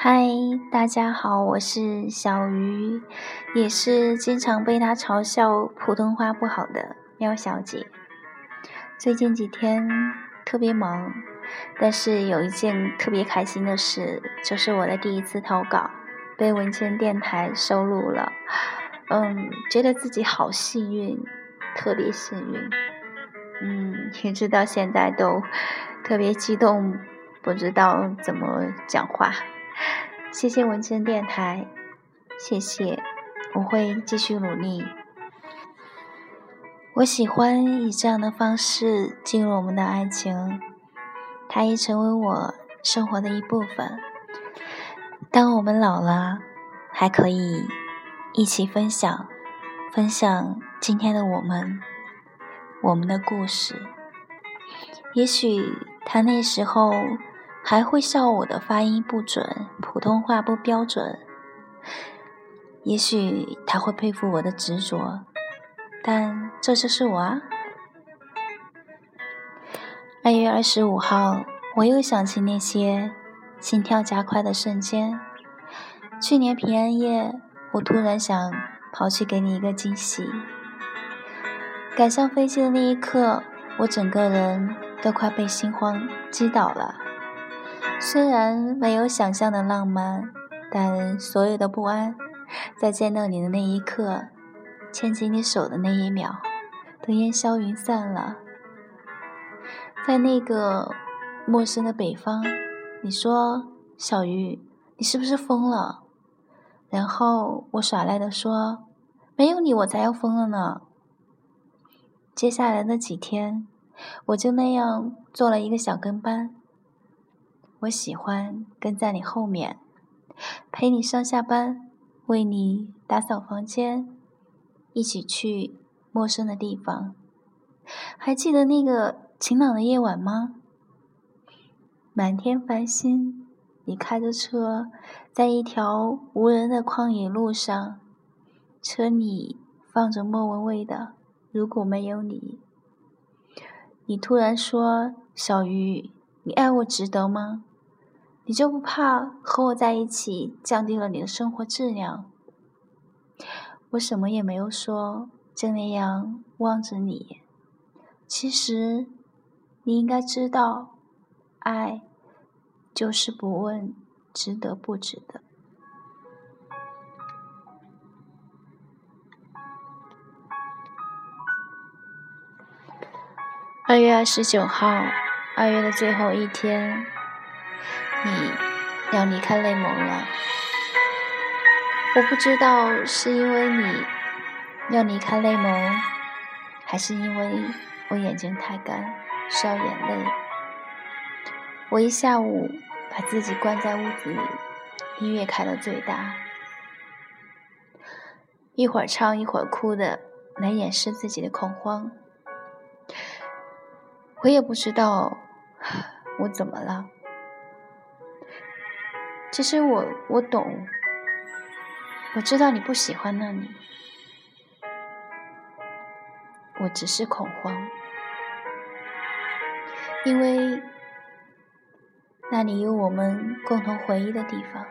嗨，大家好，我是小鱼，也是经常被他嘲笑普通话不好的喵小姐。最近几天特别忙，但是有一件特别开心的事，就是我的第一次投稿被文谦电台收录了。嗯，觉得自己好幸运，特别幸运。嗯，一直到现在都特别激动，不知道怎么讲话。谢谢文谦电台，谢谢，我会继续努力。我喜欢以这样的方式进入我们的爱情，它已成为我生活的一部分。当我们老了，还可以一起分享，分享今天的我们。我们的故事，也许他那时候还会笑我的发音不准，普通话不标准。也许他会佩服我的执着，但这就是我啊。二月二十五号，我又想起那些心跳加快的瞬间。去年平安夜，我突然想跑去给你一个惊喜。赶上飞机的那一刻，我整个人都快被心慌击倒了。虽然没有想象的浪漫，但所有的不安，在见到你的那一刻，牵起你手的那一秒，都烟消云散了。在那个陌生的北方，你说：“小鱼，你是不是疯了？”然后我耍赖的说：“没有你，我才要疯了呢。”接下来的几天，我就那样做了一个小跟班。我喜欢跟在你后面，陪你上下班，为你打扫房间，一起去陌生的地方。还记得那个晴朗的夜晚吗？满天繁星，你开着车，在一条无人的旷野路上，车里放着莫文蔚的。如果没有你，你突然说：“小鱼，你爱我值得吗？你就不怕和我在一起降低了你的生活质量？”我什么也没有说，就那样望着你。其实，你应该知道，爱就是不问值得不值得。二月二十九号，二月的最后一天，你要离开内蒙了。我不知道是因为你要离开内蒙，还是因为我眼睛太干需要眼泪。我一下午把自己关在屋子里，音乐开到最大，一会儿唱一会儿哭的来掩饰自己的恐慌。我也不知道我怎么了。其实我我懂，我知道你不喜欢那里，我只是恐慌，因为那里有我们共同回忆的地方，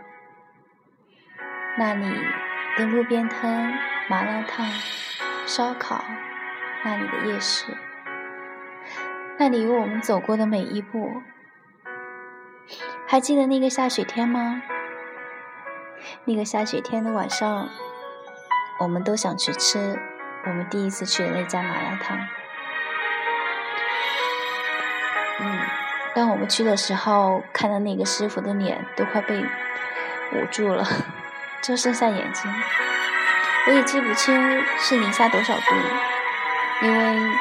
那里的路边摊、麻辣烫、烧烤，那里的夜市。那里有我们走过的每一步，还记得那个下雪天吗？那个下雪天的晚上，我们都想去吃我们第一次去的那家麻辣烫。嗯，当我们去的时候，看到那个师傅的脸都快被捂住了，就剩下眼睛。我也记不清是零下多少度，因为。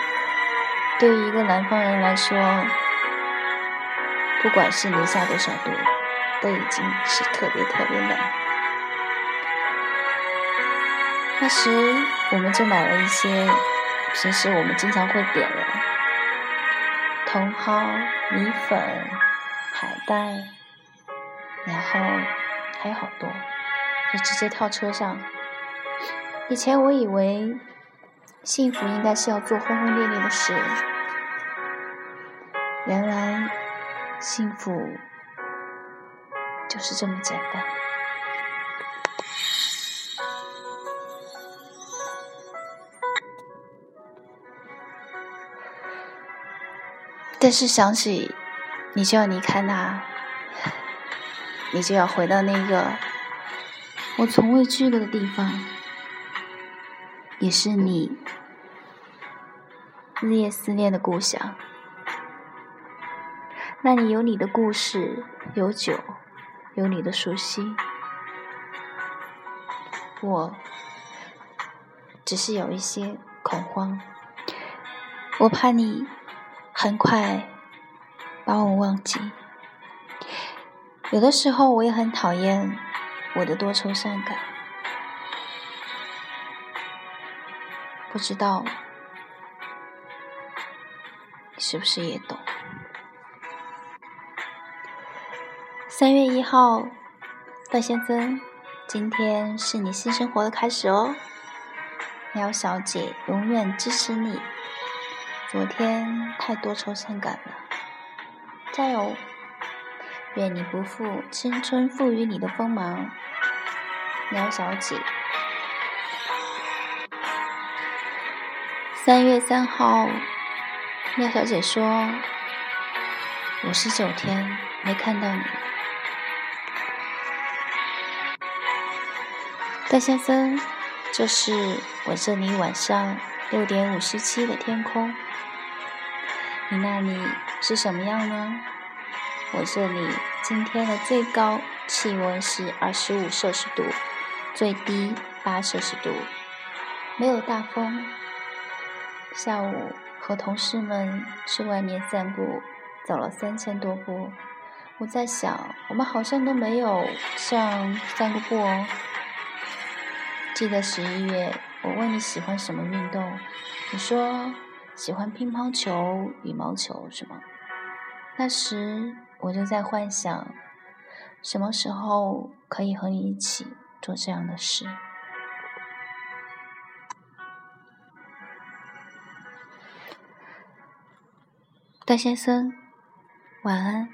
对于一个南方人来说，不管是零下多少度，都已经是特别特别冷。那时我们就买了一些平时我们经常会点的茼蒿、米粉、海带，然后还有好多，就直接跳车上。以前我以为。幸福应该是要做轰轰烈烈的事，原来幸福就是这么简单。但是想起你就要离开那，你就要回到那个我从未去过的地方，也是你日夜思念的故乡。那里有你的故事，有酒，有你的熟悉。我只是有一些恐慌，我怕你。很快把我忘记。有的时候我也很讨厌我的多愁善感，不知道你是不是也懂？三月一号，段先生，今天是你新生活的开始哦。喵小姐永远支持你。昨天太多愁善感了，加油！愿你不负青春赋予你的锋芒，喵小姐。三月三号，喵小姐说：“五十九天没看到你。”戴先生，这是我这里晚上六点五十七的天空。你那里是什么样呢？我这里今天的最高气温是二十五摄氏度，最低八摄氏度，没有大风。下午和同事们去外面散步，走了三千多步。我在想，我们好像都没有像散过步哦。记得十一月，我问你喜欢什么运动，你说。喜欢乒乓球、羽毛球是吗？那时我就在幻想，什么时候可以和你一起做这样的事。戴先生，晚安。